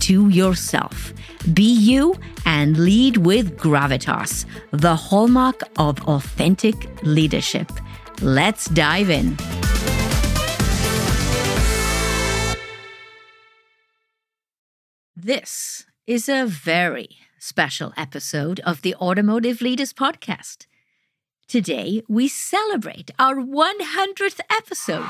to yourself. Be you and lead with gravitas, the hallmark of authentic leadership. Let's dive in. This is a very special episode of the Automotive Leaders Podcast. Today, we celebrate our 100th episode.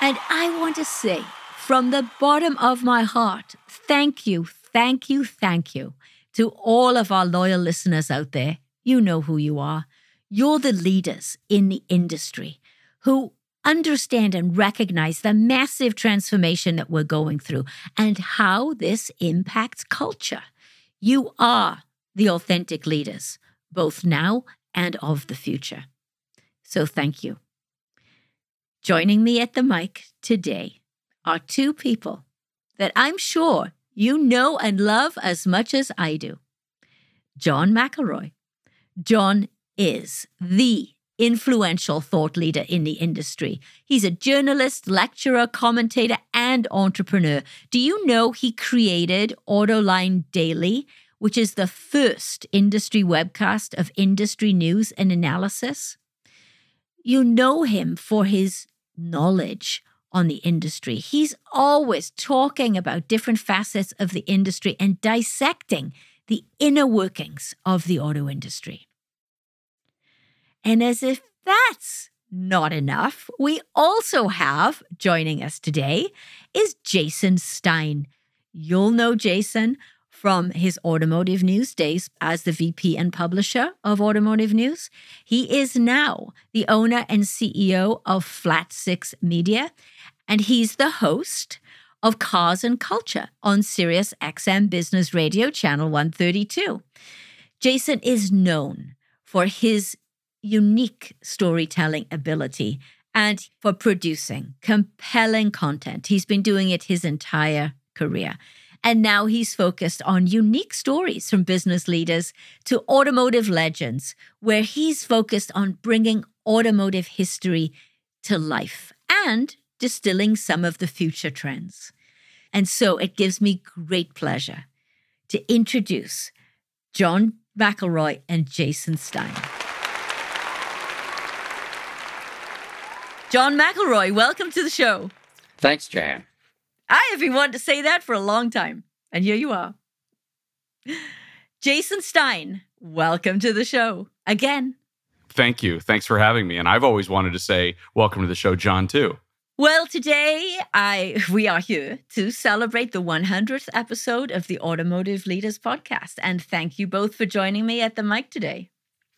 And I want to say from the bottom of my heart, thank you, thank you, thank you to all of our loyal listeners out there. You know who you are. You're the leaders in the industry who understand and recognize the massive transformation that we're going through and how this impacts culture. You are the authentic leaders, both now and of the future. So thank you. Joining me at the mic today are two people that I'm sure you know and love as much as I do John McElroy. John is the influential thought leader in the industry. He's a journalist, lecturer, commentator, and entrepreneur. Do you know he created Autoline Daily, which is the first industry webcast of industry news and analysis? You know him for his knowledge on the industry. He's always talking about different facets of the industry and dissecting the inner workings of the auto industry. And as if that's not enough, we also have joining us today is Jason Stein. You'll know Jason from his automotive news days as the VP and publisher of automotive news. He is now the owner and CEO of Flat Six Media, and he's the host of Cars and Culture on Sirius XM Business Radio Channel 132. Jason is known for his unique storytelling ability and for producing compelling content. He's been doing it his entire career. And now he's focused on unique stories from business leaders to automotive legends, where he's focused on bringing automotive history to life and distilling some of the future trends. And so it gives me great pleasure to introduce John McElroy and Jason Stein. John McElroy, welcome to the show. Thanks, Jan. I have been wanting to say that for a long time, and here you are. Jason Stein, welcome to the show again. Thank you. Thanks for having me. And I've always wanted to say welcome to the show, John, too. Well, today I we are here to celebrate the 100th episode of the Automotive Leaders podcast and thank you both for joining me at the mic today.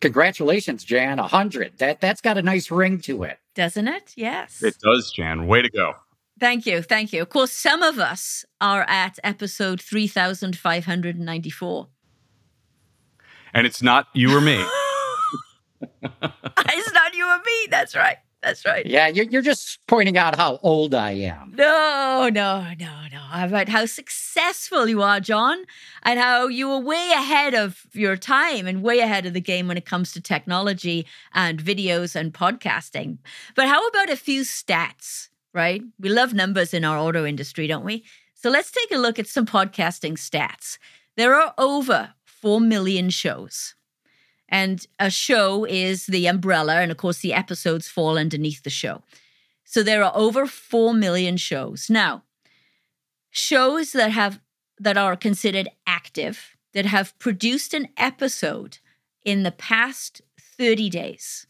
Congratulations, Jan. Hundred. That that's got a nice ring to it. Doesn't it? Yes. It does, Jan. Way to go. Thank you. Thank you. Of course, some of us are at episode 3594. And it's not you or me. it's not you or me. That's right. That's right. Yeah, you're, you're just pointing out how old I am. No, no, no, no. About how successful you are, John, and how you were way ahead of your time and way ahead of the game when it comes to technology and videos and podcasting. But how about a few stats, right? We love numbers in our auto industry, don't we? So let's take a look at some podcasting stats. There are over 4 million shows. And a show is the umbrella, and of course, the episodes fall underneath the show. So there are over 4 million shows. Now, shows that have that are considered active that have produced an episode in the past 30 days.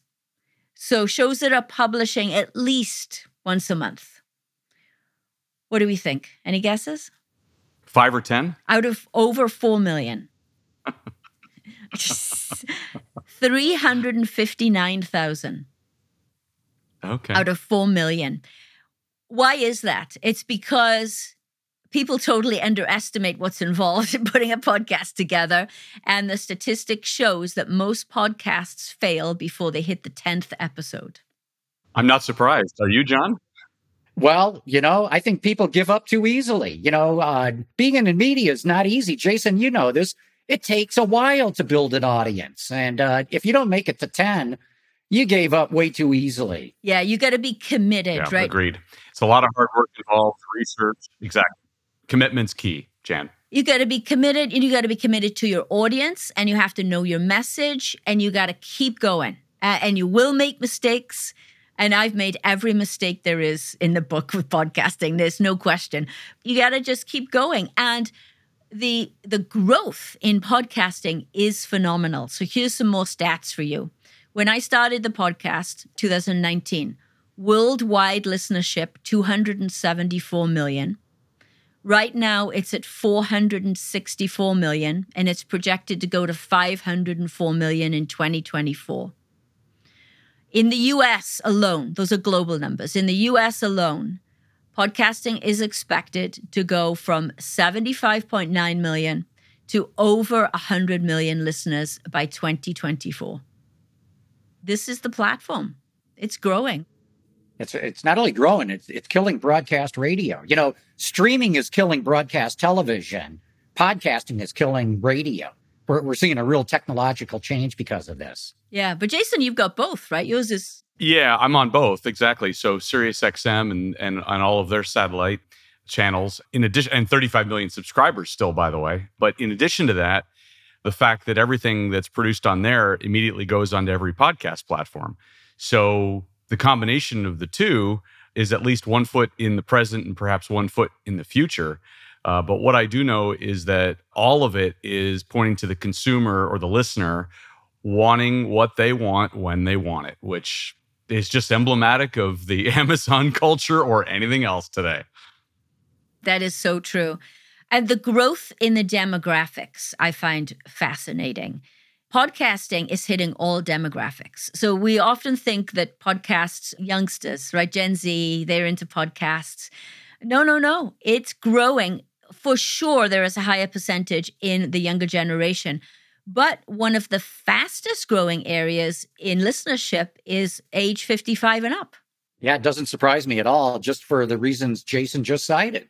So shows that are publishing at least once a month. What do we think? Any guesses? 5 or 10? Out of over 4 million. 359,000. Okay. out of 4 million. Why is that? It's because people totally underestimate what's involved in putting a podcast together. And the statistic shows that most podcasts fail before they hit the 10th episode. I'm not surprised. Are you, John? Well, you know, I think people give up too easily. You know, uh, being in the media is not easy. Jason, you know this. It takes a while to build an audience. And uh, if you don't make it to 10, you gave up way too easily. Yeah, you got to be committed, Yeah, right? agreed. It's a lot of hard work involved, research. Exactly. Commitment's key, Jan. You got to be committed and you got to be committed to your audience and you have to know your message and you got to keep going. Uh, and you will make mistakes. And I've made every mistake there is in the book with podcasting. There's no question. You got to just keep going. And the the growth in podcasting is phenomenal. So here's some more stats for you. When I started the podcast 2019, worldwide listenership 274 million. Right now, it's at 464 million, and it's projected to go to 504 million in 2024. In the US alone, those are global numbers. In the US alone, podcasting is expected to go from 75.9 million to over 100 million listeners by 2024. This is the platform. It's growing. It's it's not only growing, it's it's killing broadcast radio. You know, streaming is killing broadcast television. Podcasting is killing radio. We're we're seeing a real technological change because of this. Yeah, but Jason, you've got both, right? Yours is Yeah, I'm on both exactly. So SiriusXM and and on all of their satellite channels. In addition, and 35 million subscribers still, by the way. But in addition to that, the fact that everything that's produced on there immediately goes onto every podcast platform. So the combination of the two is at least one foot in the present and perhaps one foot in the future. Uh, but what I do know is that all of it is pointing to the consumer or the listener wanting what they want when they want it, which is just emblematic of the Amazon culture or anything else today. That is so true. And the growth in the demographics I find fascinating. Podcasting is hitting all demographics. So we often think that podcasts, youngsters, right? Gen Z, they're into podcasts. No, no, no. It's growing. For sure, there is a higher percentage in the younger generation. But one of the fastest growing areas in listenership is age 55 and up. Yeah, it doesn't surprise me at all, just for the reasons Jason just cited.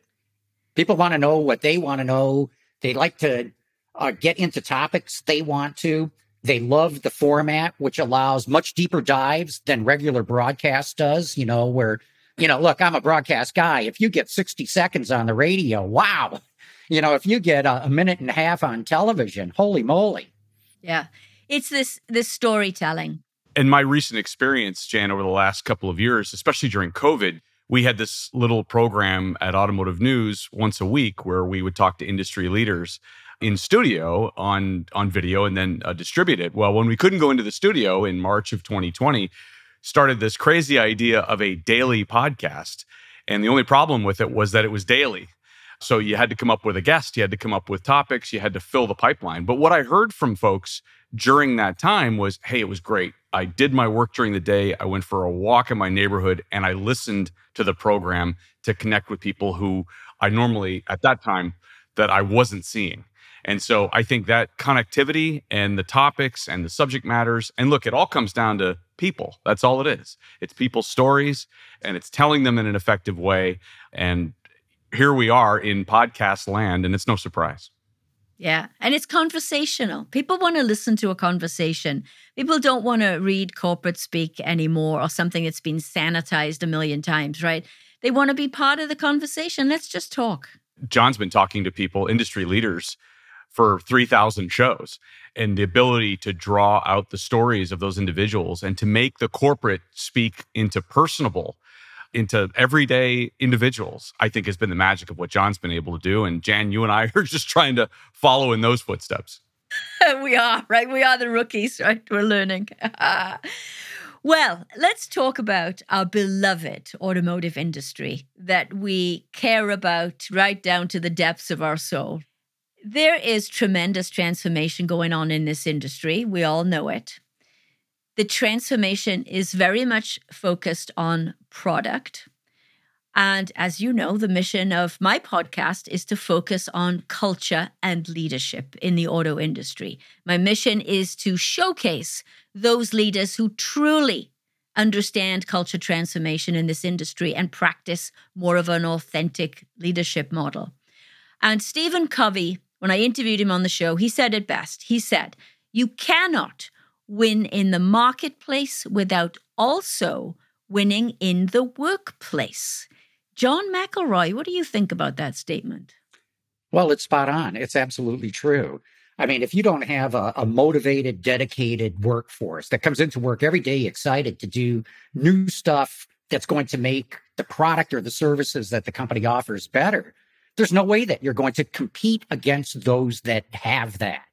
People want to know what they want to know. They like to uh, get into topics they want to. They love the format, which allows much deeper dives than regular broadcast does, you know, where, you know, look, I'm a broadcast guy. If you get 60 seconds on the radio, wow. You know, if you get a, a minute and a half on television, holy moly. Yeah. It's this this storytelling. In my recent experience, Jan, over the last couple of years, especially during COVID, we had this little program at Automotive News once a week where we would talk to industry leaders in studio on on video and then uh, distribute it. Well, when we couldn't go into the studio in March of 2020, started this crazy idea of a daily podcast. And the only problem with it was that it was daily. So you had to come up with a guest, you had to come up with topics, you had to fill the pipeline. But what I heard from folks during that time was, hey, it was great. I did my work during the day. I went for a walk in my neighborhood and I listened to the program to connect with people who I normally at that time that I wasn't seeing. And so I think that connectivity and the topics and the subject matters, and look, it all comes down to people. That's all it is. It's people's stories and it's telling them in an effective way. And here we are in podcast land, and it's no surprise. Yeah. And it's conversational. People want to listen to a conversation. People don't want to read corporate speak anymore or something that's been sanitized a million times, right? They want to be part of the conversation. Let's just talk. John's been talking to people, industry leaders, for 3,000 shows, and the ability to draw out the stories of those individuals and to make the corporate speak into personable, into everyday individuals, I think has been the magic of what John's been able to do. And Jan, you and I are just trying to follow in those footsteps. we are, right? We are the rookies, right? We're learning. well, let's talk about our beloved automotive industry that we care about right down to the depths of our soul. There is tremendous transformation going on in this industry. We all know it. the transformation is very much focused on product. And as you know, the mission of my podcast is to focus on culture and leadership in the auto industry. My mission is to showcase those leaders who truly understand culture transformation in this industry and practice more of an authentic leadership model. And Stephen Covey, when I interviewed him on the show, he said it best. He said, You cannot win in the marketplace without also winning in the workplace. John McElroy, what do you think about that statement? Well, it's spot on. It's absolutely true. I mean, if you don't have a, a, motivated, dedicated workforce that comes into work every day excited to do new stuff that's going to make the product or the services that the company offers better, there's no way that you're going to compete against those that have that.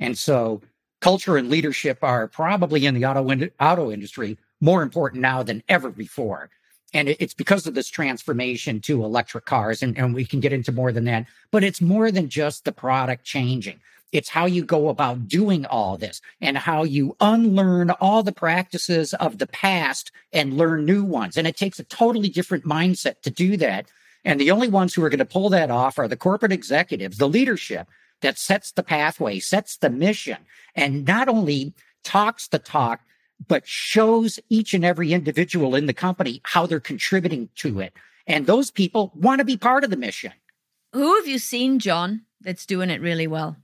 And so culture and leadership are probably in the auto, in- auto industry more important now than ever before. And it's because of this transformation to electric cars. And, and we can get into more than that, but it's more than just the product changing. It's how you go about doing all this and how you unlearn all the practices of the past and learn new ones. And it takes a totally different mindset to do that. And the only ones who are going to pull that off are the corporate executives, the leadership that sets the pathway, sets the mission, and not only talks the talk, but shows each and every individual in the company how they're contributing to it. And those people want to be part of the mission. Who have you seen, John, that's doing it really well?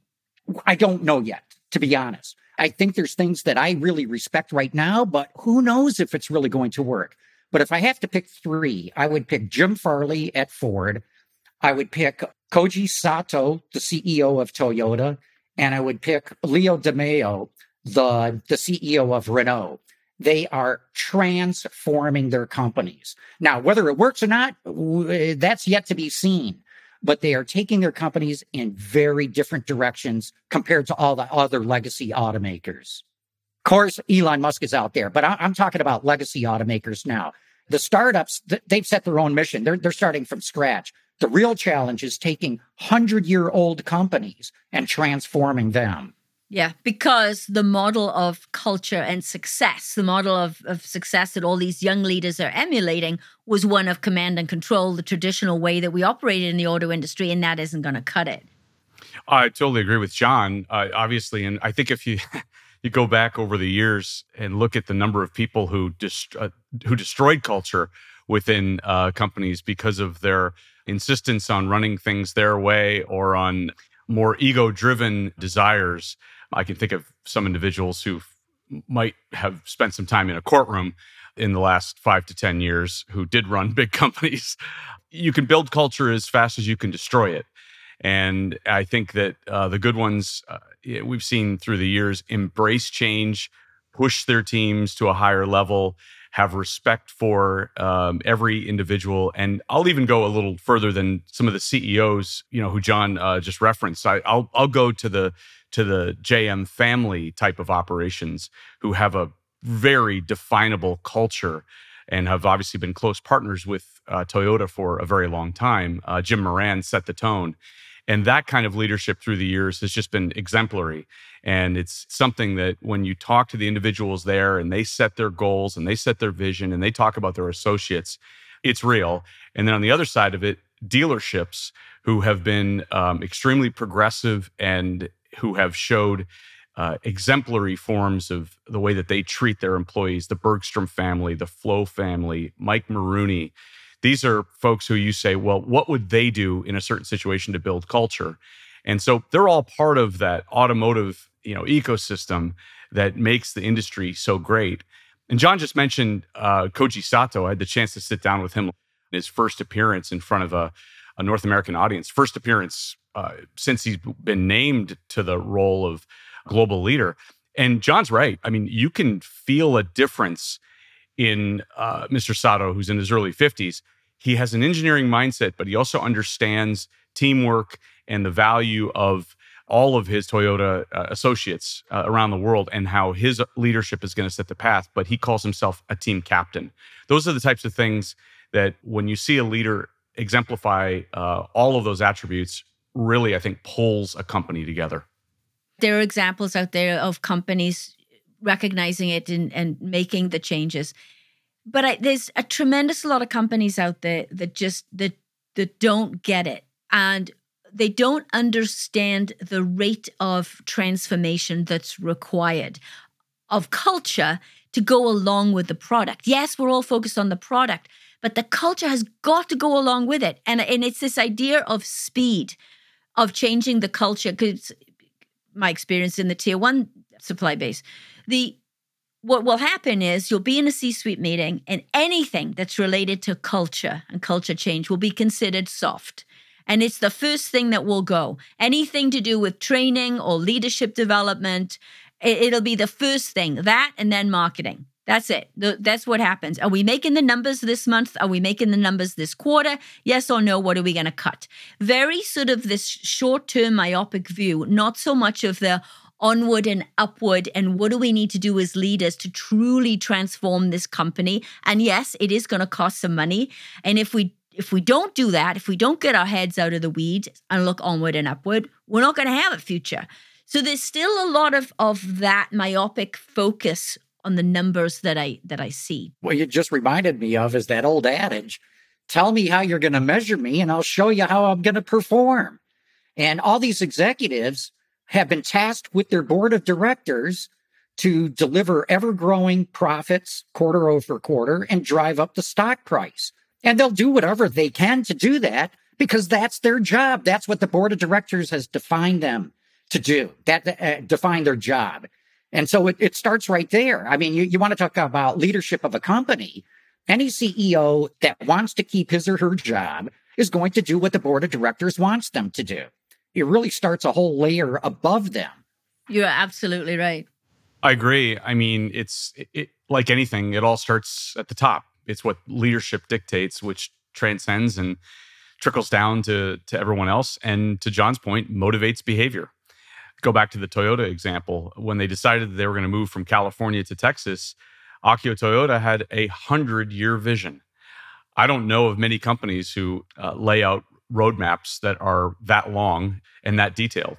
I don't know yet, to be honest. I think there's things that I really respect right now, but who knows if it's really going to work. But if I have to pick three, I would pick Jim Farley at Ford. I would pick Koji Sato, the CEO of Toyota, and I would pick Luca de Meo, the, the CEO of Renault. They are transforming their companies. Now, whether it works or not, that's yet to be seen but they are taking their companies in very different directions compared to all the other legacy automakers. Of course, Elon Musk is out there, but I'm talking about legacy automakers now. The startups, they've set their own mission. They're, they're starting from scratch. The real challenge is taking hundred year old companies and transforming them. Yeah, because the model of culture and success, the model of, of success that all these young leaders are emulating was one of command and control, the traditional way that we operated in the auto industry, and that isn't going to cut it. I totally agree with John, uh, obviously. And I think if you. you go back over the years and look at the number of people who uh, who destroyed culture within uh, companies because of their insistence on running things their way or on more ego driven desires I can think of some individuals who might have spent some time in a courtroom in the last five to 10 years who did run big companies. You can build culture as fast as you can destroy it. And I think that uh, the good ones uh, we've seen through the years embrace change, push their teams to a higher level, have respect for um, every individual. And I'll even go a little further than some of the CEOs, you know, who John uh, just referenced. I, I'll I'll go to the to the JM family type of operations who have a very definable culture and have obviously been close partners with uh, Toyota for a very long time. Uh, Jim Moran set the tone. And that kind of leadership through the years has just been exemplary. And it's something that when you talk to the individuals there and they set their goals and they set their vision and they talk about their associates, it's real. And then on the other side of it, dealerships who have been um, extremely progressive and who have showed uh, exemplary forms of the way that they treat their employees the Bergstrom family, the Flow family, Mike Maroone. These are folks who you say, well, what would they do in a certain situation to build culture? And so they're all part of that automotive you know, ecosystem that makes the industry so great. And John just mentioned uh, Koji Sato. I had the chance to sit down with him in his first appearance in front of a, a North American audience, first appearance uh, since he's been named to the role of global leader. And John's right. I mean, you can feel a difference in uh, Mr. Sato, who's in his early 50s. He has an engineering mindset, but he also understands teamwork and the value of all of his Toyota uh, associates uh, around the world and how his leadership is going to set the path. But he calls himself a team captain. Those are the types of things that when you see a leader exemplify uh, all of those attributes, really, I think, pulls a company together. There are examples out there of companies recognizing it and, and making the changes. But I, there's a tremendous lot of companies out there that just that that don't get it and they don't understand the rate of transformation that's required of culture to go along with the product. Yes, we're all focused on the product, but the culture has got to go along with it. And, and it's this idea of speed, of changing the culture. Because my experience in the tier one supply base, the what will happen is you'll be in a C suite meeting, and anything that's related to culture and culture change will be considered soft. And it's the first thing that will go. Anything to do with training or leadership development, it'll be the first thing that and then marketing. That's it. That's what happens. Are we making the numbers this month? Are we making the numbers this quarter? Yes or no? What are we going to cut? Very sort of this short term myopic view, not so much of the onward and upward and what do we need to do as leaders to truly transform this company and yes it is going to cost some money and if we if we don't do that if we don't get our heads out of the weeds and look onward and upward we're not going to have a future so there's still a lot of of that myopic focus on the numbers that I that I see. What you just reminded me of is that old adage, tell me how you're going to measure me and I'll show you how I'm going to perform. And all these executives have been tasked with their board of directors to deliver ever growing profits quarter over quarter and drive up the stock price. And they'll do whatever they can to do that because that's their job. That's what the board of directors has defined them to do. That uh, define their job. And so it, it starts right there. I mean, you, you want to talk about leadership of a company. Any CEO that wants to keep his or her job is going to do what the board of directors wants them to do. It really starts a whole layer above them. You're absolutely right. I agree. I mean, it's it, it, like anything, it all starts at the top. It's what leadership dictates, which transcends and trickles down to, to everyone else. And to John's point, motivates behavior go back to the Toyota example, when they decided that they were going to move from California to Texas, Akio Toyoda had a hundred year vision. I don't know of many companies who uh, lay out roadmaps that are that long and that detailed.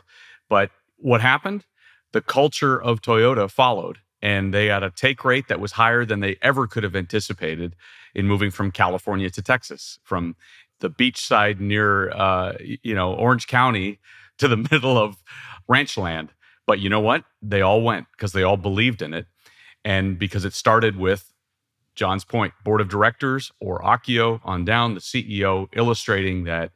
But what happened? The culture of Toyota followed, and they had a take rate that was higher than they ever could have anticipated in moving from California to Texas, from the beach side near, uh, you know, Orange County to the middle of ranch land. But you know what? They all went because they all believed in it. And because it started with John's point, board of directors or Akio on down, the CEO illustrating that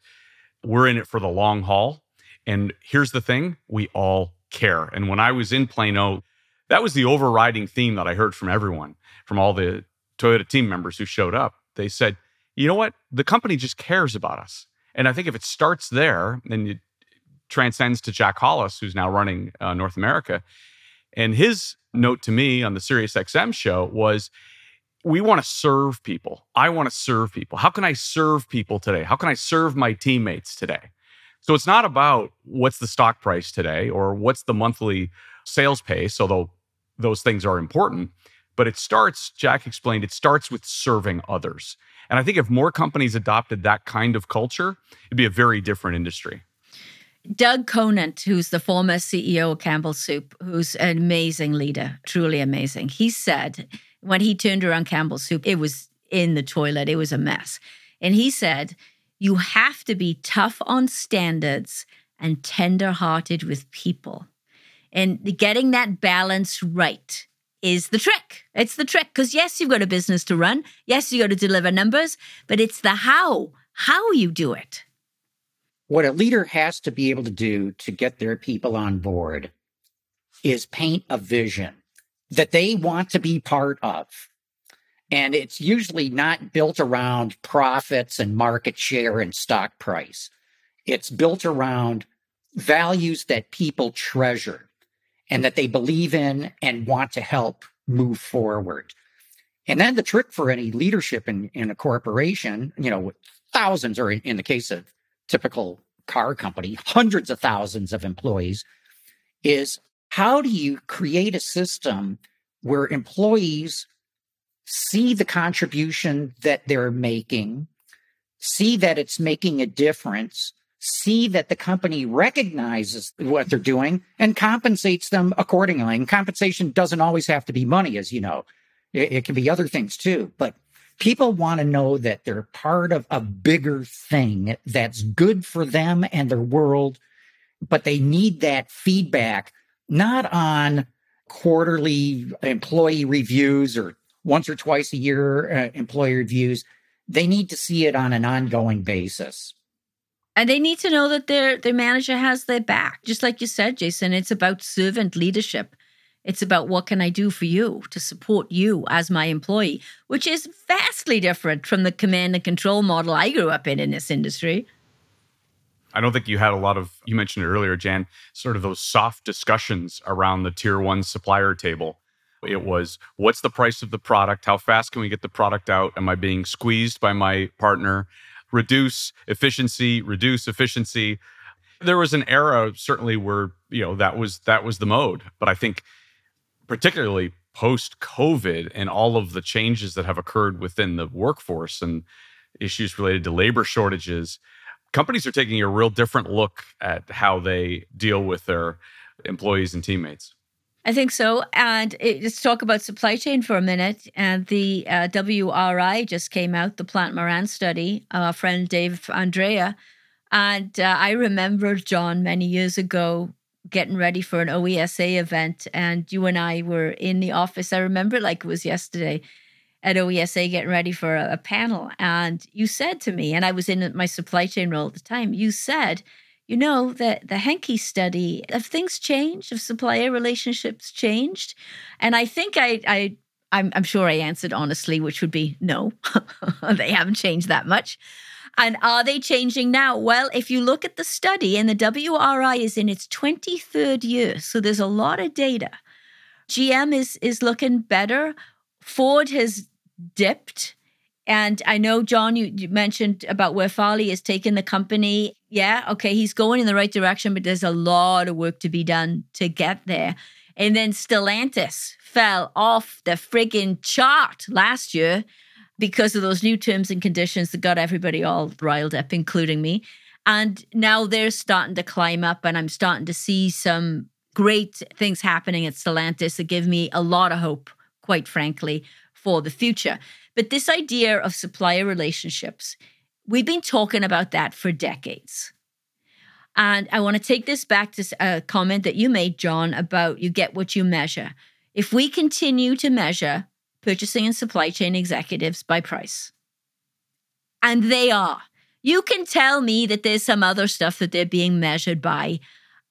we're in it for the long haul. And here's the thing we all care. And when I was in Plano, that was the overriding theme that I heard from everyone, from all the Toyota team members who showed up. They said, you know what? The company just cares about us. And I think if it starts there, and it transcends to Jack Hollis, who's now running uh, North America. And his note to me on the Sirius XM show was, we want to serve people. I want to serve people. How can I serve people today? How can I serve my teammates today? So it's not about what's the stock price today or what's the monthly sales pace, although those things are important. But it starts, Jack explained, it starts with serving others. And I think if more companies adopted that kind of culture, it'd be a very different industry. Doug Conant, who's the former CEO of Campbell Soup, who's an amazing leader, truly amazing, he said when he turned around Campbell Soup, it was in the toilet, it was a mess. And he said, You have to be tough on standards and tender hearted with people. And getting that balance right is the trick. It's the trick. Because yes, you've got a business to run. Yes, you got to deliver numbers, but it's the how, how you do it what a leader has to be able to do to get their people on board is paint a vision that they want to be part of. And it's usually not built around profits and market share and stock price. It's built around values that people treasure and that they believe in and want to help move forward. And then the trick for any leadership in, in a corporation, you know, thousands or in the case of typical car company, hundreds of thousands of employees, is how do you create a system where employees see the contribution that they're making, see that it's making a difference, see that the company recognizes what they're doing and compensates them accordingly. And compensation doesn't always have to be money, as you know. It, it can be other things too. But people want to know that they're part of a bigger thing that's good for them and their world, but they need that feedback, not on quarterly employee reviews or once or twice a year uh, employee reviews. They need to see it on an ongoing basis. And they need to know that their their manager has their back. Just like you said, Jason, it's about servant leadership. It's about what can I do for you to support you as my employee, which is vastly different from the command and control model I grew up in in this industry. I don't think you had a lot of, you mentioned it earlier, Jan, sort of those soft discussions around the tier one supplier table. It was what's the price of the product? How fast can we get the product out? Am I being squeezed by my partner? Reduce efficiency, reduce efficiency. There was an era certainly where, you know, that was that was the mode. But I think particularly post COVID and all of the changes that have occurred within the workforce and issues related to labor shortages, companies are taking a real different look at how they deal with their employees and teammates. I think so. And it, let's talk about supply chain for a minute. And the uh, WRI just came out, the Plante Moran study, our friend Dave Andrea. And uh, I remember, John, many years ago, getting ready for an OESA event, and you and I were in the office. I remember like it was yesterday at OESA getting ready for a, a panel, and you said to me, and I was in my supply chain role at the time. You said, you know, that the Henke study, have things changed? Have supplier relationships changed? And I think I, I I'm, I'm sure I answered honestly, which would be no, they haven't changed that much. And are they changing now? Well, if you look at the study, and the WRI is in its 23rd year, so there's a lot of data. GM is is looking better. Ford has dipped. And I know, John, you, you mentioned about where Farley is taking the company. Yeah, okay, he's going in the right direction, but there's a lot of work to be done to get there. And then Stellantis fell off the friggin' chart last year because of those new terms and conditions that got everybody all riled up, including me. And now they're starting to climb up, and I'm starting to see some great things happening at Stellantis that give me a lot of hope, quite frankly, for the future. But this idea of supplier relationships, we've been talking about that for decades. And I want to take this back to a comment that you made, John, about you get what you measure. If we continue to measure purchasing and supply chain executives by price. And they are. You can tell me that there's some other stuff that they're being measured by.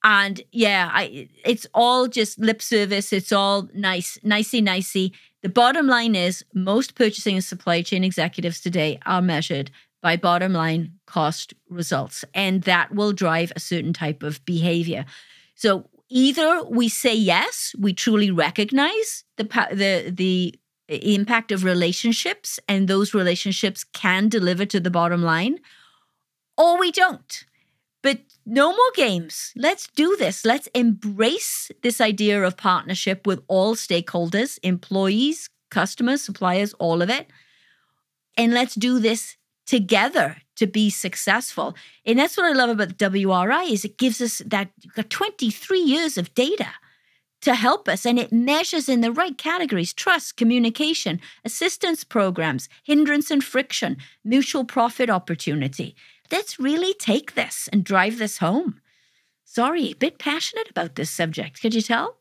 And yeah, I, it's all just lip service. It's all nice, nicey, nicey. The bottom line is most purchasing and supply chain executives today are measured by bottom line cost results. And that will drive a certain type of behavior. So either we say yes, we truly recognize the the the impact of relationships and those relationships can deliver to the bottom line or we don't but no more games let's do this let's embrace this idea of partnership with all stakeholders employees customers suppliers all of it and let's do this together to be successful and that's what i love about the wri is it gives us that 23 years of data to help us. And it measures in the right categories trust, communication, assistance programs, hindrance and friction, mutual profit opportunity. Let's really take this and drive this home. Sorry, a bit passionate about this subject. Could you tell?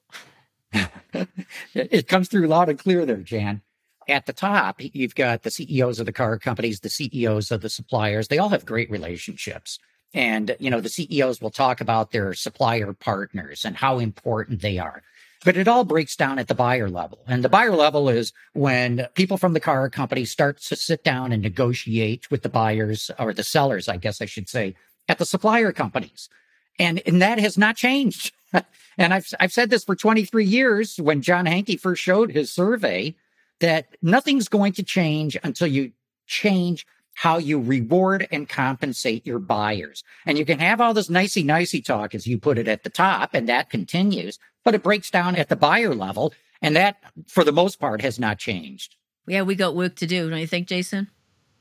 it comes through loud and clear there, Jan. At the top, you've got the CEOs of the car companies, the CEOs of the suppliers. They all have great relationships. And, you know, the CEOs will talk about their supplier partners and how important they are. But it all breaks down at the buyer level. And the buyer level is when people from the car company start to sit down and negotiate with the buyers or the sellers, I guess I should say, at the supplier companies. And, and that has not changed. and I've, I've said this for 23 years when John Henke first showed his survey that nothing's going to change until you change how you reward and compensate your buyers. And you can have all this nicey nicey talk, as you put it at the top, and that continues, but it breaks down at the buyer level. And that, for the most part, has not changed. Yeah, we got work to do, don't you think, Jason?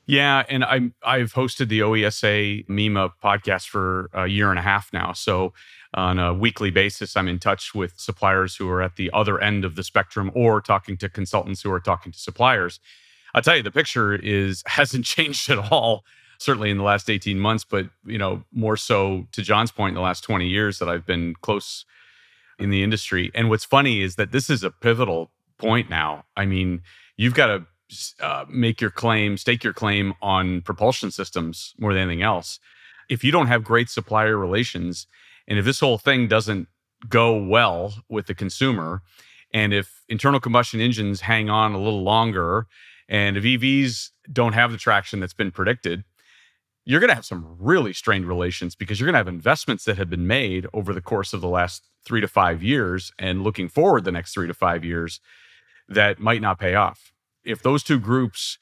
Yeah, and I'm I've hosted the OESA MEMA podcast for a year and a half now. So on a weekly basis, I'm in touch with suppliers who are at the other end of the spectrum or talking to consultants who are talking to suppliers. I'll tell you, the picture is hasn't changed at all, certainly in the last 18 months, but you know, more so to John's point in the last 20 years that I've been close in the industry. And what's funny is that this is a pivotal point now. I mean, you've got to uh, make your claim, stake your claim on propulsion systems more than anything else. If you don't have great supplier relations, and if this whole thing doesn't go well with the consumer, and if internal combustion engines hang on a little longer, and if EVs don't have the traction that's been predicted, you're going to have some really strained relations because you're going to have investments that have been made over the course of the last three to five years and looking forward the next three to five years that might not pay off if those two groups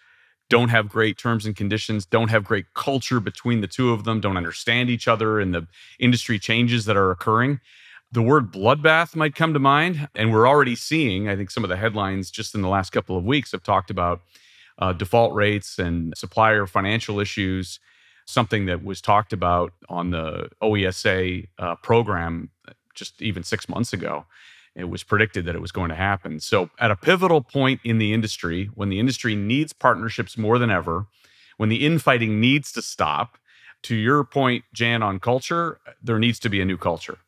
don't have great terms and conditions, don't have great culture between the two of them, don't understand each other and the industry changes that are occurring, the word bloodbath might come to mind. And we're already seeing, I think some of the headlines just in the last couple of weeks have talked about uh, default rates and supplier financial issues, something that was talked about on the OESA uh, program just even six months ago it was predicted that it was going to happen. So, at a pivotal point in the industry, when the industry needs partnerships more than ever, when the infighting needs to stop, to your point, Jan, on culture, there needs to be a new culture.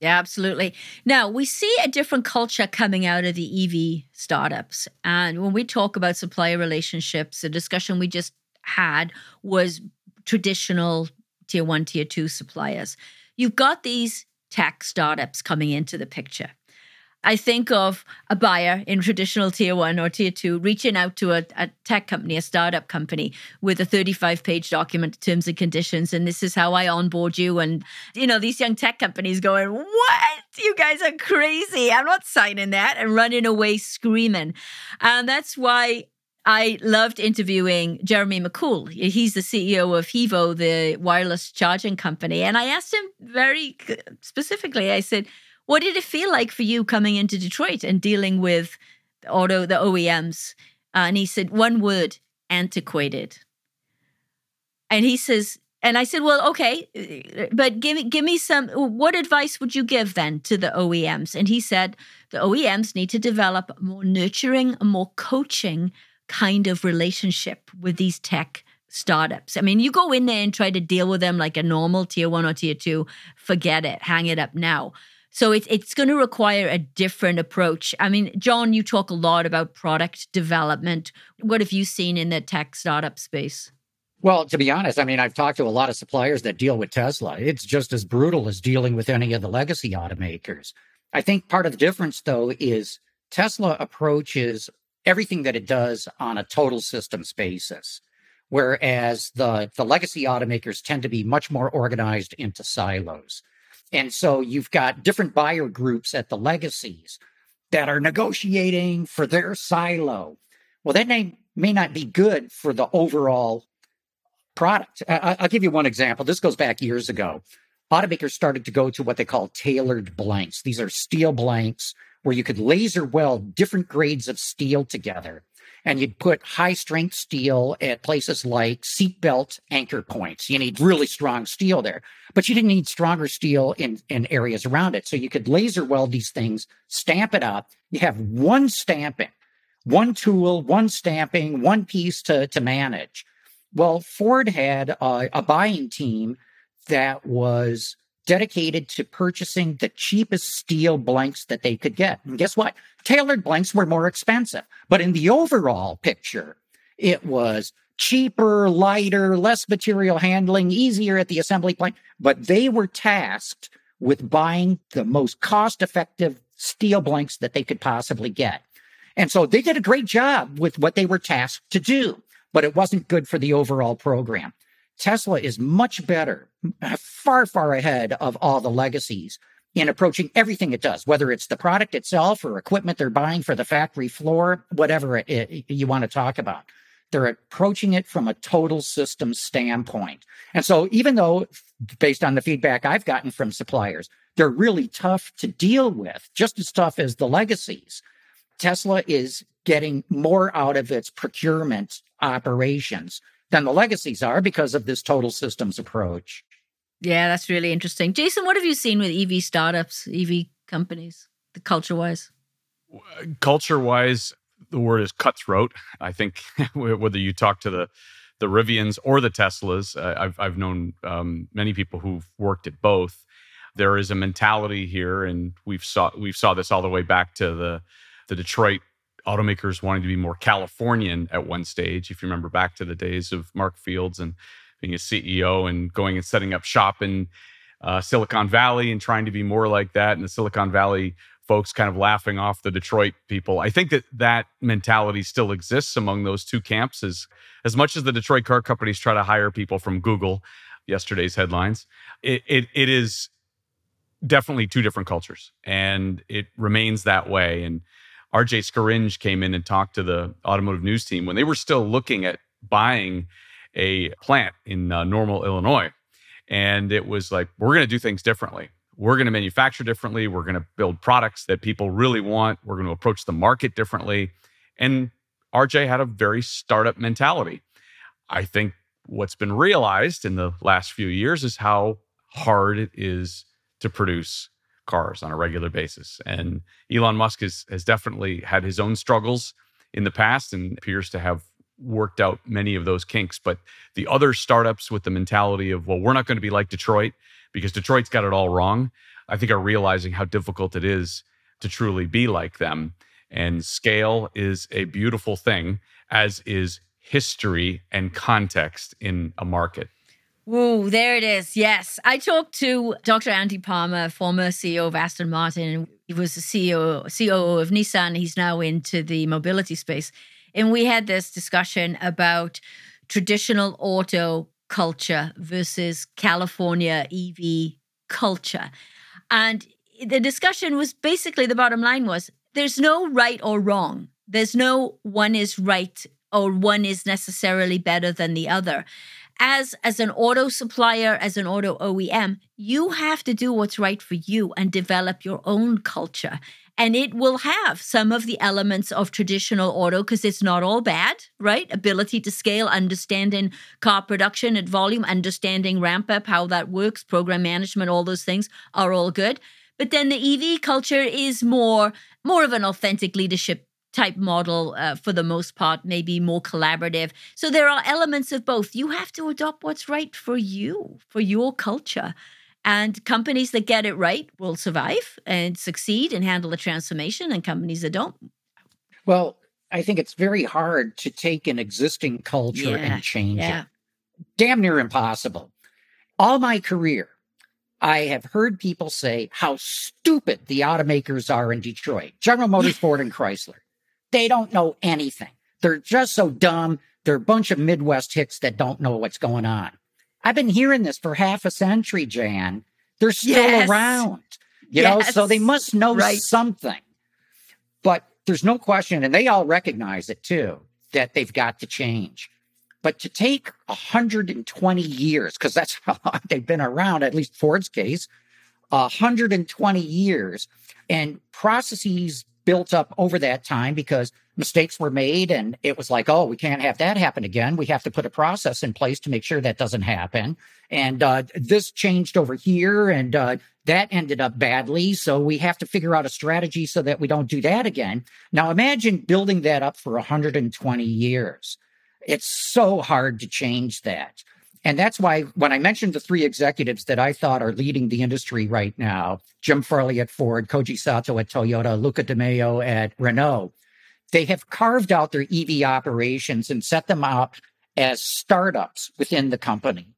Yeah, absolutely. Now, we see a different culture coming out of the EV startups. And when we talk about supplier relationships, the discussion we just had was traditional tier one, tier two suppliers. You've got these tech startups coming into the picture. I think of a buyer in traditional tier one or tier two reaching out to a, a tech company, a startup company with a 35 page document, terms and conditions, and this is how I onboard you. And, you know, these young tech companies going, What? You guys are crazy. I'm not signing that and running away screaming. And that's why I loved interviewing Jeremy McCool. He's the CEO of Hevo, the wireless charging company. And I asked him very specifically, I said, what did it feel like for you coming into Detroit and dealing with auto, the OEMs? Uh, and he said, one word, antiquated. And he says, and I said, well, okay, but give me, give me some, what advice would you give then to the OEMs? And he said, the OEMs need to develop more nurturing, more coaching kind of relationship with these tech startups. I mean, you go in there and try to deal with them like a normal tier one or tier two, forget it, hang it up now. So it's it's going to require a different approach. I mean, John, you talk a lot about product development. What have you seen in the tech startup space? Well, to be honest, I mean, I've talked to a lot of suppliers that deal with Tesla. It's just as brutal as dealing with any of the legacy automakers. I think part of the difference, though, is Tesla approaches everything that it does on a total systems basis, whereas the, the legacy automakers tend to be much more organized into silos. And so you've got different buyer groups at the legacies that are negotiating for their silo. Well, that may, may not be good for the overall product. I, will give you one example. This goes back years ago. Automakers started to go to what they call tailored blanks. These are steel blanks where you could laser weld different grades of steel together and you'd put high strength steel at places like seatbelt anchor points. You need really strong steel there, but you didn't need stronger steel in, in areas around it. So you could laser weld these things, stamp it up. You have one stamping, one tool, one stamping, one piece to, to manage. Well, Ford had a, a buying team that was dedicated to purchasing the cheapest steel blanks that they could get. And guess what? Tailored blanks were more expensive. But in the overall picture, it was cheaper, lighter, less material handling, easier at the assembly point. But they were tasked with buying the most cost effective steel blanks that they could possibly get. And so they did a great job with what they were tasked to do, but it wasn't good for the overall program. Tesla is much better, uh, far, far ahead of all the legacies in approaching everything it does, whether it's the product itself or equipment they're buying for the factory floor, whatever it, it, you want to talk about. They're approaching it from a total system standpoint. And so even though based on the feedback I've gotten from suppliers, they're really tough to deal with, just as tough as the legacies. Tesla is getting more out of its procurement operations than the legacies are because of this total systems approach. Yeah, that's really interesting. Jason, what have you seen with EV startups, EV companies, the culture wise? Culture wise, the word is cutthroat. I think whether you talk to the the Rivians or the Teslas, uh, I've I've known um, many people who've worked at both. There is a mentality here, and we've saw we've saw this all the way back to the the Detroit automakers wanting to be more Californian at one stage. If you remember back to the days of Mark Fields and being a CEO and going and setting up shop in uh, Silicon Valley and trying to be more like that, and the Silicon Valley folks kind of laughing off the Detroit people. I think that that mentality still exists among those two camps. As as much as the Detroit car companies try to hire people from Google, yesterday's headlines, it, it, it is definitely two different cultures, and it remains that way. And RJ Scaringe came in and talked to the automotive news team when they were still looking at buying a plant in uh, Normal, Illinois. And it was like, we're going to do things differently. We're going to manufacture differently. We're going to build products that people really want. We're going to approach the market differently. And RJ had a very startup mentality. I think what's been realized in the last few years is how hard it is to produce cars on a regular basis. And Elon Musk has, has definitely had his own struggles in the past and appears to have worked out many of those kinks. But the other startups with the mentality of, well, we're not going to be like Detroit because Detroit's got it all wrong, I think are realizing how difficult it is to truly be like them. And scale is a beautiful thing, as is history and context in a market. Whoa, there it is. Yes. I talked to Dr. Andy Palmer, former CEO of Aston Martin. He was the CEO, COO of Nissan. He's now into the mobility space. And we had this discussion about traditional auto culture versus California EV culture. And the discussion was basically the bottom line was there's no right or wrong. There's no one is right or one is necessarily better than the other as as an auto supplier as an auto OEM you have to do what's right for you and develop your own culture. And it will have some of the elements of traditional auto because it's not all bad right? Ability to scale understanding car production at volume understanding ramp up how that works program management all those things are all good. But then the EV culture is more more of an authentic leadership type model uh, for the most part, maybe more collaborative. So there are elements of both. You have to adopt what's right for you, for your culture. And companies that get it right will survive and succeed and handle the transformation, and companies that don't. Well, I think it's very hard to take an existing culture yeah, and change yeah. it. Damn near impossible. All my career, I have heard people say how stupid the automakers are in Detroit General Motors, Ford, and Chrysler. They don't know anything. They're just so dumb. They're a bunch of Midwest hicks that don't know what's going on. I've been hearing this for half a century, Jan. They're still yes. around, you yes. know, so they must know right. something. But there's no question, and they all recognize it too, that they've got to change. But to take 120 years, because that's how long they've been around, at least Ford's case, 120 years, and processes built up over that time because mistakes were made and it was like, oh, we can't have that happen again. We have to put a process in place to make sure that doesn't happen. And uh, this changed over here and uh, that ended up badly. So we have to figure out a strategy so that we don't do that again. Now imagine building that up for 120 years. It's so hard to change that. And that's why when I mentioned the three executives that I thought are leading the industry right now, Jim Farley at Ford, Koji Sato at Toyota, Luca De Meo at Renault, they have carved out their EV operations and set them up as startups within the company.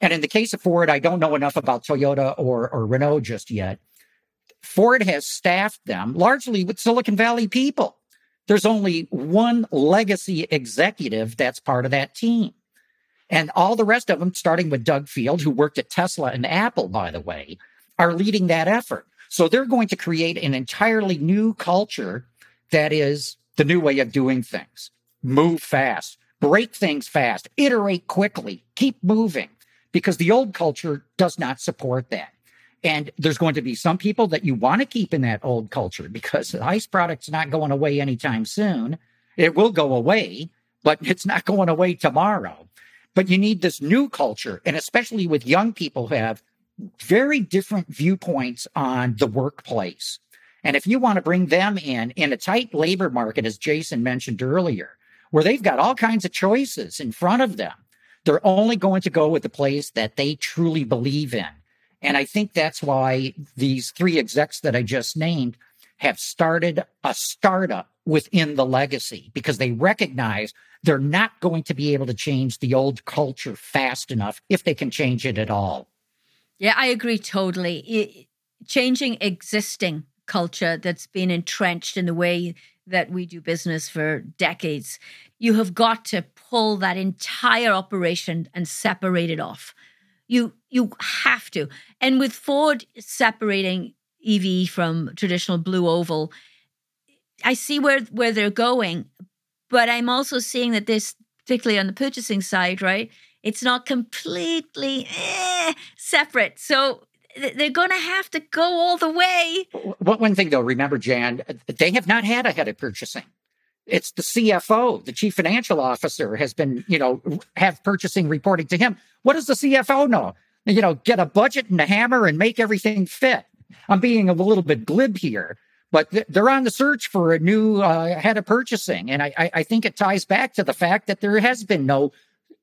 And in the case of Ford, I don't know enough about Toyota or, or Renault just yet. Ford has staffed them largely with Silicon Valley people. There's only one legacy executive that's part of that team. And all the rest of them, starting with Doug Field, who worked at Tesla and Apple, by the way, are leading that effort. So they're going to create an entirely new culture that is the new way of doing things. Move fast, break things fast, iterate quickly, keep moving, because the old culture does not support that. And there's going to be some people that you want to keep in that old culture because the ICE product's not going away anytime soon. It will go away, but it's not going away tomorrow. But you need this new culture, and especially with young people who have very different viewpoints on the workplace. And if you want to bring them in in a tight labor market, as Jason mentioned earlier, where they've got all kinds of choices in front of them, they're only going to go with the place that they truly believe in. And I think that's why these three execs that I just named have started a startup within the legacy because they recognize they're not going to be able to change the old culture fast enough if they can change it at all. Yeah, I agree totally. It, changing existing culture that's been entrenched in the way that we do business for decades, you have got to pull that entire operation and separate it off. You you have to. And with Ford separating EV from traditional blue oval, I see where where they're going, but I'm also seeing that this, particularly on the purchasing side, right? It's not completely eh, separate. So they're going to have to go all the way. What One thing, though, remember, Jan, they have not had a head of purchasing. It's the CFO, the chief financial officer, has been, you know, have purchasing reporting to him. What does the CFO know? You know, get a budget and a hammer and make everything fit. I'm being a little bit glib here, but they're on the search for a new uh, head of purchasing. And I, I think it ties back to the fact that there has been no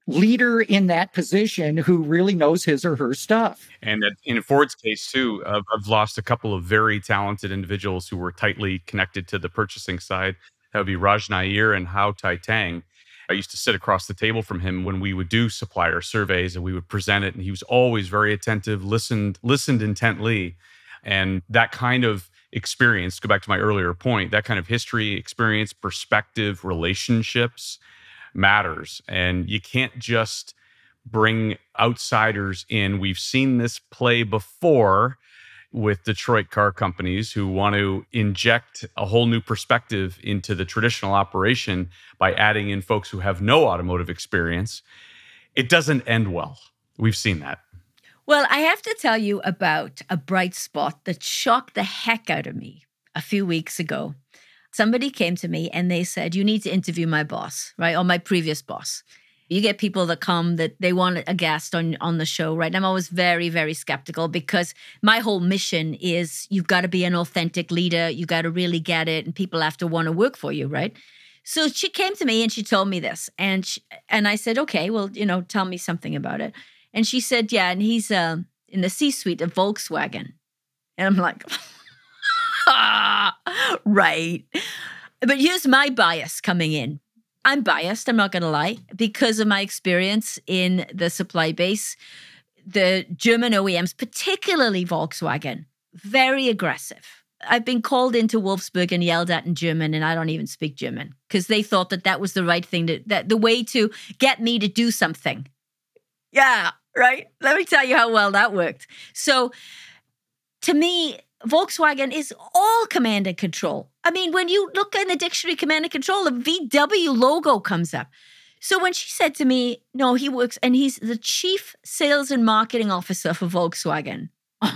leader in that position who really knows his or her stuff. And in Ford's case, too, I've, I've lost a couple of very talented individuals who were tightly connected to the purchasing side. That would be Raj Nair and Hau Thai-Tang. I used to sit across the table from him when we would do supplier surveys and we would present it. And he was always very attentive, listened, listened intently. And that kind of experience, go back to my earlier point, that kind of history, experience, perspective, relationships matters. And you can't just bring outsiders in. We've seen this play before with Detroit car companies who want to inject a whole new perspective into the traditional operation by adding in folks who have no automotive experience. It doesn't end well. We've seen that. Well, I have to tell you about a bright spot that shocked the heck out of me a few weeks ago somebody came to me and they said, You need to interview my boss, right? Or my previous boss. You get people that come that they want a guest on, on the show, right? I'm always very, very skeptical because my whole mission is you've got to be an authentic leader. You got to really get it, and people have to want to work for you, right? So she came to me and she told me this, and she, and I said, okay, well, you know, tell me something about it. And she said, yeah, and he's uh, in the C-suite of Volkswagen, and I'm like. right. But here's my bias coming in. I'm biased, I'm not going to lie, because of my experience in the supply base. The German OEMs, particularly Volkswagen, very aggressive. I've been called into Wolfsburg and yelled at in German, and I don't even speak German because they thought that that was the right thing to that the way to get me to do something. Yeah, right. Let me tell you how well that worked. So, to me, Volkswagen is all command and control. I mean, when you look in the dictionary, command and control, the VW logo comes up. So when she said to me, no, he works and he's the chief sales and marketing officer for Volkswagen.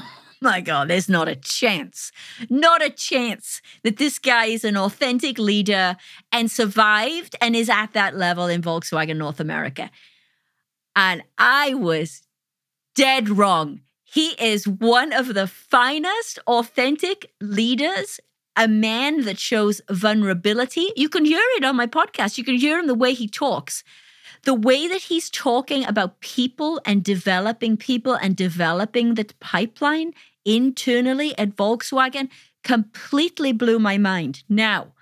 Oh my God, there's not a chance, not a chance that this guy is an authentic leader and survived and is at that level in Volkswagen North America. And I was dead wrong. He is one of the finest, authentic leaders, a man that shows vulnerability. You can hear it on my podcast. You can hear him the way he talks. The way that he's talking about people and developing people and developing the pipeline internally at Volkswagen completely blew my mind. Now,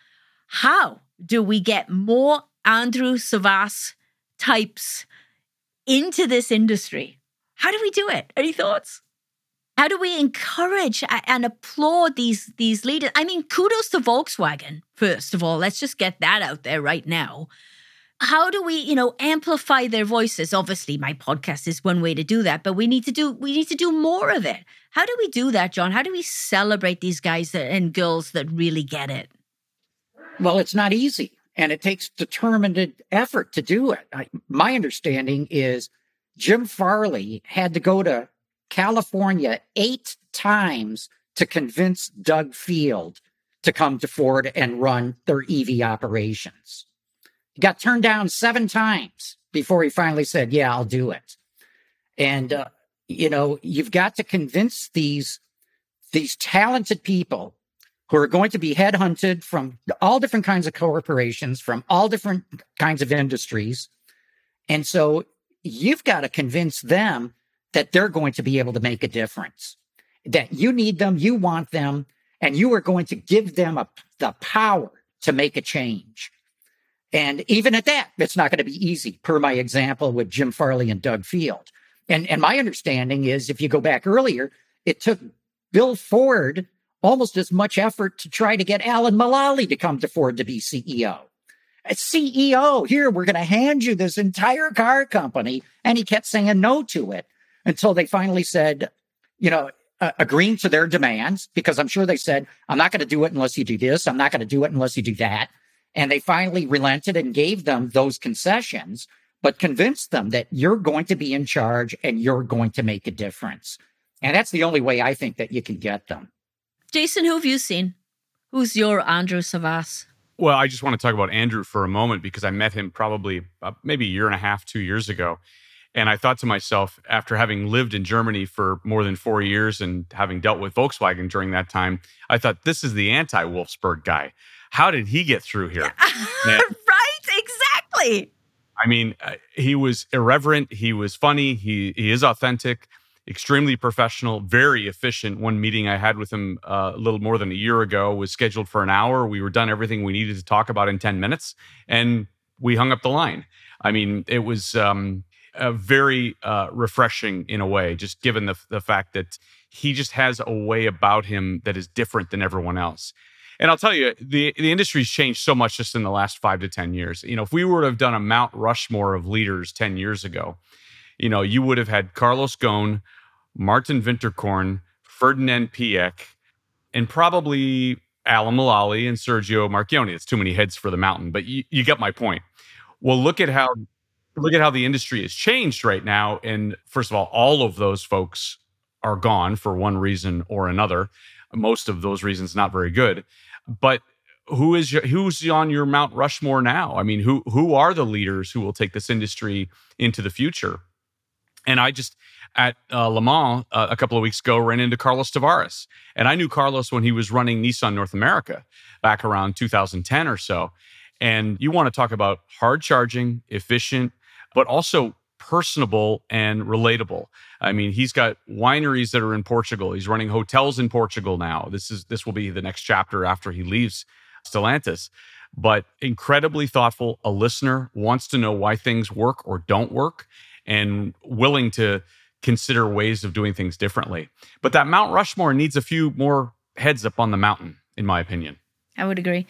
how do we get more Andrew Savvas types into this industry? How do we do it? Any thoughts? How do we encourage and applaud these these leaders? I mean, kudos to Volkswagen first of all. Let's just get that out there right now. How do we, you know, amplify their voices? Obviously, my podcast is one way to do that, but we need to do we need to do more of it. How do we do that, John? How do we celebrate these guys and girls that really get it? Well, it's not easy, and it takes determined effort to do it. I, my understanding is Jim Farley had to go to California eight times to convince Doug Field to come to Ford and run their EV operations. got turned down seven times before he finally said, Yeah, I'll do it. And, uh, you know, you've got to convince these, these talented people who are going to be headhunted from all different kinds of corporations, from all different kinds of industries. And so you've got to convince them that they're going to be able to make a difference, that you need them, you want them, and you are going to give them a, the power to make a change. And even at that, it's not going to be easy, per my example with Jim Farley and Doug Field. And, and my understanding is if you go back earlier, it took Bill Ford almost as much effort to try to get Alan Mulally to come to Ford to be CEO. A CEO, here, we're going to hand you this entire car company. And he kept saying no to it until they finally said, you know, uh, agreeing to their demands, because I'm sure they said, I'm not going to do it unless you do this. I'm not going to do it unless you do that. And they finally relented and gave them those concessions, but convinced them that you're going to be in charge and you're going to make a difference. And that's the only way I think that you can get them. Jason, who have you seen? Who's your Andrew Savvas? Well, I just want to talk about Andrew for a moment because I met him probably uh, maybe a year and a half, two years ago. And I thought to myself, after having lived in Germany for more than four years and having dealt with Volkswagen during that time, I thought this is the anti Wolfsburg guy. How did he get through here? right, exactly. I mean, uh, he was irreverent. He was funny. He he is authentic, extremely professional, very efficient. One meeting I had with him uh, a little more than a year ago was scheduled for an hour. We were done everything we needed to talk about in ten minutes, and we hung up the line. I mean, it was um, very uh, refreshing in a way, just given the the fact that he just has a way about him that is different than everyone else. And I'll tell you, the the industry's changed so much just in the last five to ten years. You know, if we were to have done a Mount Rushmore of leaders ten years ago, you know, you would have had Carlos Ghosn, Martin Winterkorn, Ferdinand Piëch, and probably Alan Mulally and Sergio Marchionne. It's too many heads for the mountain, but you, you get my point. Well, look at how look at how the industry has changed right now. And first of all, all of those folks are gone for one reason or another. Most of those reasons not very good. But who is your, who's on your Mount Rushmore now? I mean, who who are the leaders who will take this industry into the future? And I just at uh, Le Mans uh, a couple of weeks ago ran into Carlos Tavares, and I knew Carlos when he was running Nissan North America back around 2010 or so. And you want to talk about hard charging, efficient, but also personable and relatable. I mean, he's got wineries that are in Portugal. He's running hotels in Portugal now. This is this will be the next chapter after he leaves Stellantis. But incredibly thoughtful, a listener, wants to know why things work or don't work, and willing to consider ways of doing things differently. But that Mount Rushmore needs a few more heads up on the mountain, in my opinion. I would agree.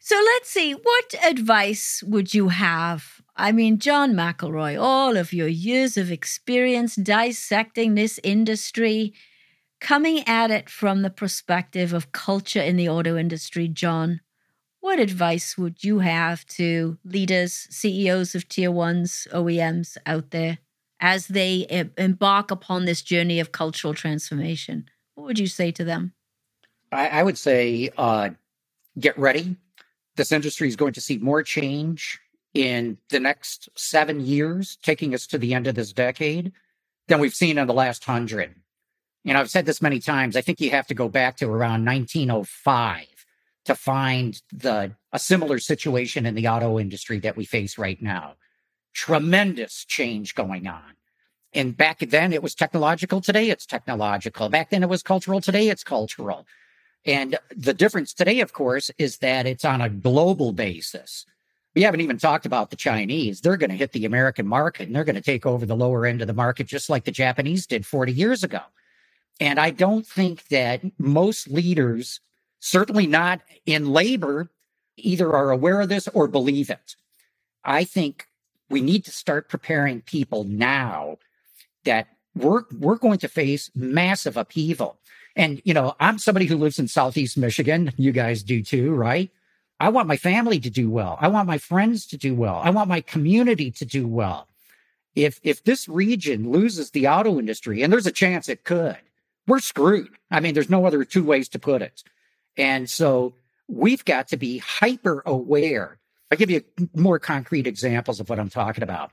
So let's see, what advice would you have? I mean, John McElroy, all of your years of experience dissecting this industry, coming at it from the perspective of culture in the auto industry, John, what advice would you have to leaders, CEOs of tier ones, OEMs out there as they embark upon this journey of cultural transformation? What would you say to them? I, I would say uh, get ready this industry is going to see more change in the next seven years, taking us to the end of this decade, than we've seen in the last hundred. And I've said this many times. I think you have to go back to around 1905 to find the a similar situation in the auto industry that we face right now. Tremendous change going on. And back then it was technological. Today it's technological. Back then it was cultural. Today it's cultural. And the difference today, of course, is that it's on a global basis. We haven't even talked about the Chinese. They're going to hit the American market and they're going to take over the lower end of the market, just like the Japanese did 40 years ago. And I don't think that most leaders, certainly not in labor, either are aware of this or believe it. I think we need to start preparing people now that we're, we're going to face massive upheaval. And, you know, I'm somebody who lives in Southeast Michigan. You guys do too, right? I want my family to do well. I want my friends to do well. I want my community to do well. If, if this region loses the auto industry, and there's a chance it could, we're screwed. I mean, there's no other two ways to put it. And so we've got to be hyper aware I'll give you more concrete examples of what I'm talking about.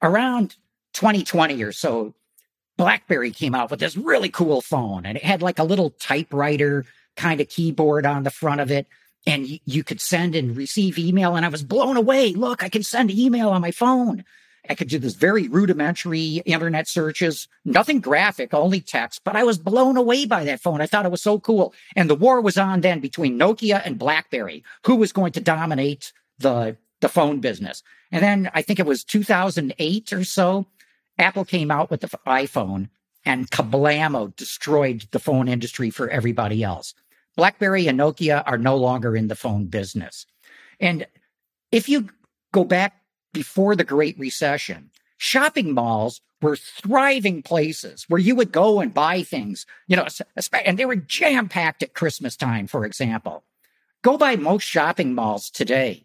Around 2020 or so, BlackBerry came out with this really cool phone and it had like a little typewriter kind of keyboard on the front of it. And you, could send and receive email. And I was blown away. Look, I can send email on my phone. I could do this very rudimentary internet searches, nothing graphic, only text, but I was blown away by that phone. I thought it was so cool. And the war was on then between Nokia and BlackBerry. Who was going to dominate the, the phone business? And then I think it was 2008 or so, Apple came out with the iPhone and kablamo destroyed the phone industry for everybody else. BlackBerry and Nokia are no longer in the phone business. And if you go back before the Great Recession, shopping malls were thriving places where you would go and buy things, you know, and they were jam packed at Christmas time, for example. Go by most shopping malls today.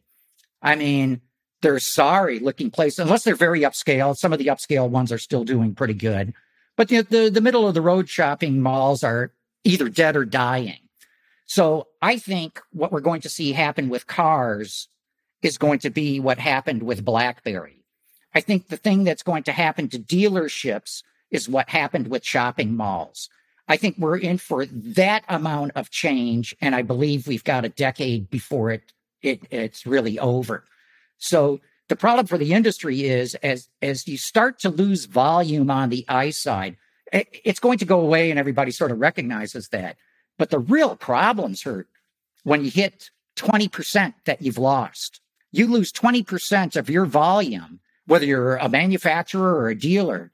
I mean, they're sorry looking places, unless they're very upscale. Some of the upscale ones are still doing pretty good. But the, the, the middle of the road shopping malls are either dead or dying. So I think what we're going to see happen with cars is going to be what happened with BlackBerry. I think the thing that's going to happen to dealerships is what happened with shopping malls. I think we're in for that amount of change, and I believe we've got a decade before it, it it's really over. So the problem for the industry is as as you start to lose volume on the I side, it, it's going to go away, and everybody sort of recognizes that. But the real problems hurt when you hit 20% that you've lost you lose 20% of your volume, whether you're a manufacturer or a dealer,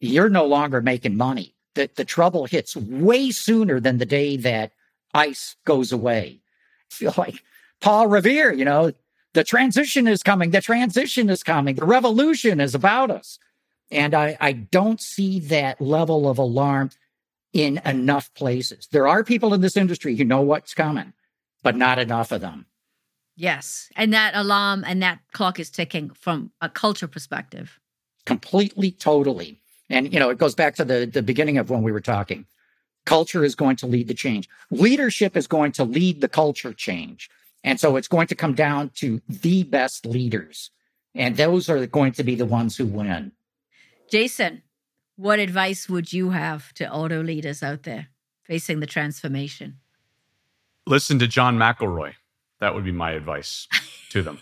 you're no longer making money. The, the trouble hits way sooner than the day that ice goes away. I feel like Paul Revere, you know, the transition is coming. The transition is coming. The revolution is about us. And I, I don't see that level of alarm in enough places. There are people in this industry who know what's coming, but not enough of them. Yes. And that alarm and that clock is ticking from a culture perspective. Completely, totally. And, you know, it goes back to the, the beginning of when we were talking. Culture is going to lead the change. Leadership is going to lead the culture change. And so it's going to come down to the best leaders. And those are going to be the ones who win. Jason, what advice would you have to auto leaders out there facing the transformation? Listen to John McElroy. That would be my advice to them.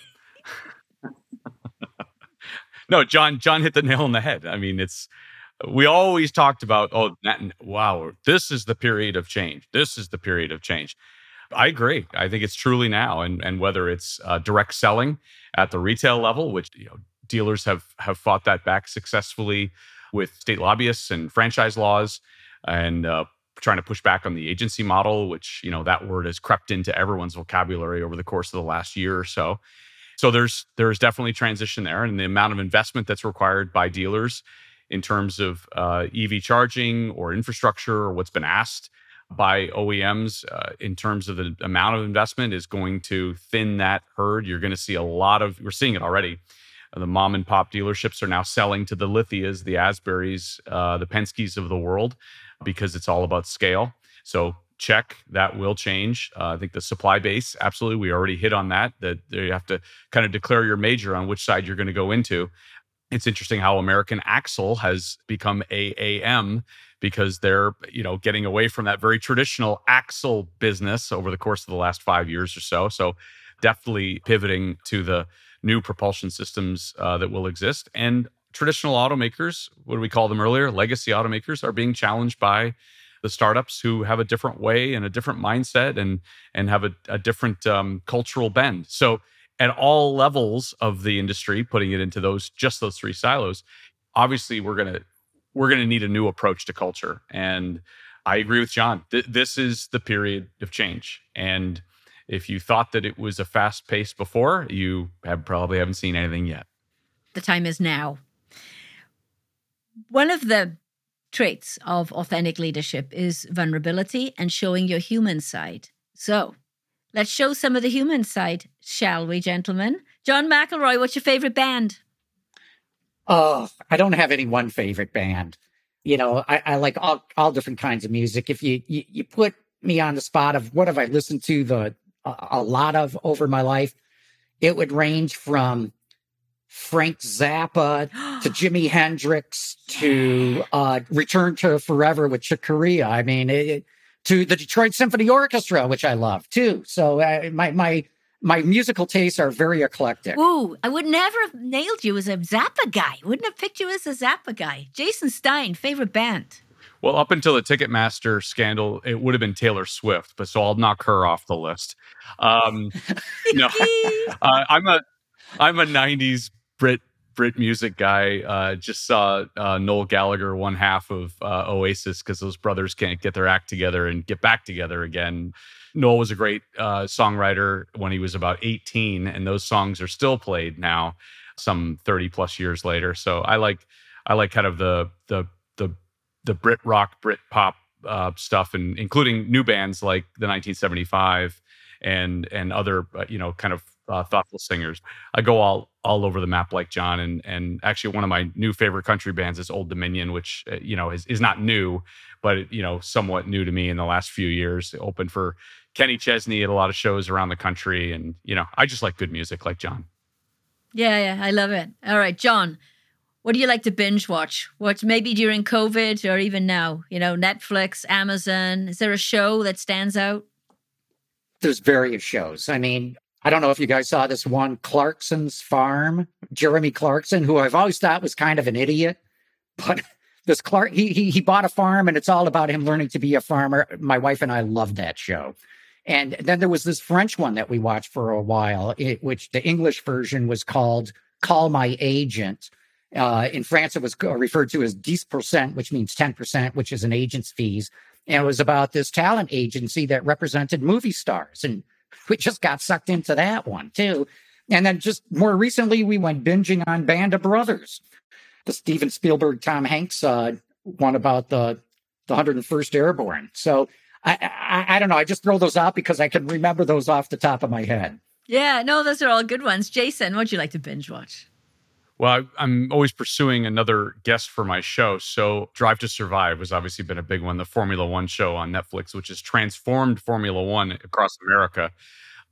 no, John. John hit the nail on the head. I mean, it's we always talked about oh, wow, this is the period of change. This is the period of change. I agree. I think it's truly now, and and whether it's uh, direct selling at the retail level, which you know dealers have have fought that back successfully with state lobbyists and franchise laws, and uh, trying to push back on the agency model, which, you know, that word has crept into everyone's vocabulary over the course of the last year or so. So there's there's definitely transition there, and the amount of investment that's required by dealers in terms of uh, EV charging or infrastructure or what's been asked by OEMs uh, in terms of the amount of investment is going to thin that herd. You're going to see a lot of we're seeing it already. The mom and pop dealerships are now selling to the Lithias, the Asburys, uh, the Penske's of the world because it's all about scale. So check that will change. Uh, I think the supply base, absolutely, we already hit on that. That you have to kind of declare your major on which side you're going to go into. It's interesting how American Axle has become AAM because they're you know getting away from that very traditional axle business over the course of the last five years or so. So definitely pivoting to the new propulsion systems uh, that will exist and traditional automakers, what do we call them earlier? Legacy automakers are being challenged by the startups who have a different way and a different mindset and and have a, a different um, cultural bend. So at all levels of the industry, putting it into those just those three silos, obviously we're gonna we're gonna need a new approach to culture. And I agree with John. Th- this is the period of change. And if you thought that it was a fast pace before, you have probably haven't seen anything yet. The time is now. One of the traits of authentic leadership is vulnerability and showing your human side. So let's show some of the human side, shall we, gentlemen? John McElroy, what's your favorite band? Oh, I don't have any one favorite band. You know, I, I like all, all different kinds of music. If you, you, you put me on the spot of what have I listened to the a, a lot of over my life, it would range from Frank Zappa to Jimi Hendrix to uh, Return to Forever with Chick Corea. I mean, it, to the Detroit Symphony Orchestra, which I love too. So uh, my my my musical tastes are very eclectic. Ooh, I would never have nailed you as a Zappa guy. Wouldn't have picked you as a Zappa guy. Jason Stein, favorite band. Well, up until the Ticketmaster scandal, it would have been Taylor Swift, but so I'll knock her off the list. Um, no, uh, I'm a I'm a '90s Brit Brit music guy. Uh, just saw uh, Noel Gallagher one half of uh, Oasis because those brothers can't get their act together and get back together again. Noel was a great uh, songwriter when he was about 18, and those songs are still played now, some 30 plus years later. So I like I like kind of the the the the Brit rock, Brit pop uh, stuff, and including new bands like the 1975 and and other uh, you know kind of thoughtful singers. I go all all over the map like John, and and actually one of my new favorite country bands is Old Dominion, which uh, you know is is not new, but you know somewhat new to me in the last few years. It opened for Kenny Chesney at a lot of shows around the country, and you know I just like good music like John. Yeah, yeah, I love it. All right, John, what do you like to binge watch? What maybe during COVID or even now? You know, Netflix, Amazon. Is there a show that stands out? There's various shows. I mean, I don't know if you guys saw this one, Clarkson's Farm. Jeremy Clarkson, who I've always thought was kind of an idiot, but this Clark, he, he he bought a farm, and it's all about him learning to be a farmer. My wife and I loved that show. And then there was this French one that we watched for a while, it, which the English version was called "Call My Agent." Uh, in France, it was referred to as 10%, which means 10%, which is an agent's fees. And it was about this talent agency that represented movie stars. And we just got sucked into that one too. And then just more recently, we went binging on Band of Brothers, the Steven Spielberg, Tom Hanks uh, one about the, the 101st Airborne. So I, I, I don't know. I just throw those out because I can remember those off the top of my head. Yeah, no, those are all good ones. Jason, what'd you like to binge watch? Well, I'm always pursuing another guest for my show. So, Drive to Survive has obviously been a big one, the Formula One show on Netflix, which has transformed Formula One across America.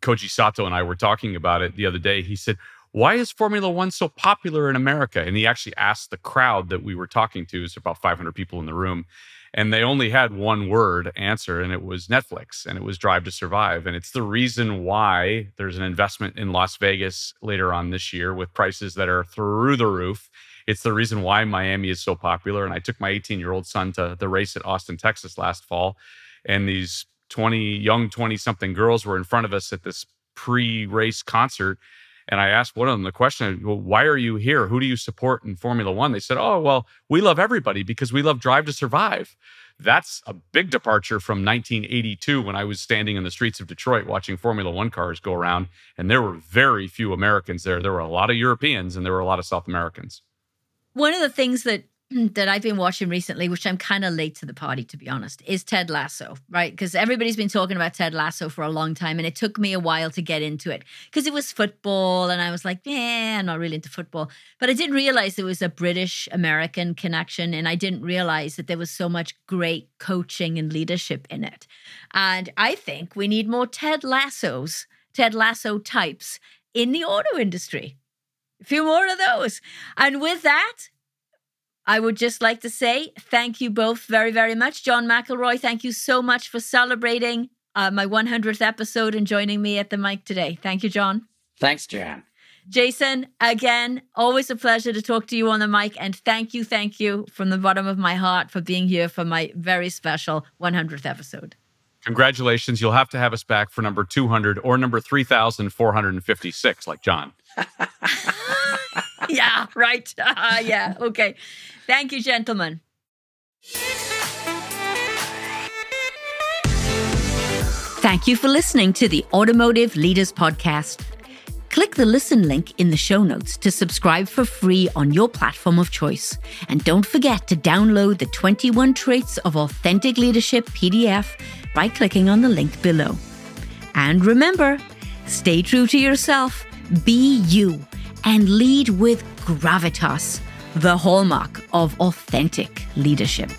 Koji Sato and I were talking about it the other day. He said, Why is Formula One so popular in America? And he actually asked the crowd that we were talking to, it's about 500 people in the room and they only had one word answer and it was netflix and it was drive to survive and it's the reason why there's an investment in las vegas later on this year with prices that are through the roof. It's the reason why miami is so popular and i took my 18 year old son to the race at austin texas last fall and these 20 young 20 something girls were in front of us at this pre-race concert and I asked one of them the question, well, why are you here? Who do you support in Formula One? They said, oh, well, we love everybody because we love Drive to Survive. That's a big departure from 1982 when I was standing in the streets of Detroit watching Formula One cars go around. And there were very few Americans there. There were a lot of Europeans and there were a lot of South Americans. One of the things that that I've been watching recently, which I'm kind of late to the party, to be honest, is Ted Lasso, right? Because everybody's been talking about Ted Lasso for a long time, and it took me a while to get into it because it was football, and I was like, yeah, I'm not really into football. But I didn't realize there was a British American connection, and I didn't realize that there was so much great coaching and leadership in it. And I think we need more Ted Lassos, Ted Lasso types in the auto industry. A few more of those. And with that, I would just like to say thank you both very, very much. John McElroy, thank you so much for celebrating uh, my 100th episode and joining me at the mic today. Thank you, John. Thanks, Jan. Jason, again, always a pleasure to talk to you on the mic. And thank you, thank you from the bottom of my heart for being here for my very special 100th episode. Congratulations. You'll have to have us back for number 200 or number 3,456, like John. yeah, right. Uh, yeah, okay. Thank you, gentlemen. Thank you for listening to the Automotive Leaders Podcast. Click the listen link in the show notes to subscribe for free on your platform of choice. And don't forget to download the 21 Traits of Authentic Leadership PDF by clicking on the link below. And remember, stay true to yourself, be you and lead with gravitas, the hallmark of authentic leadership.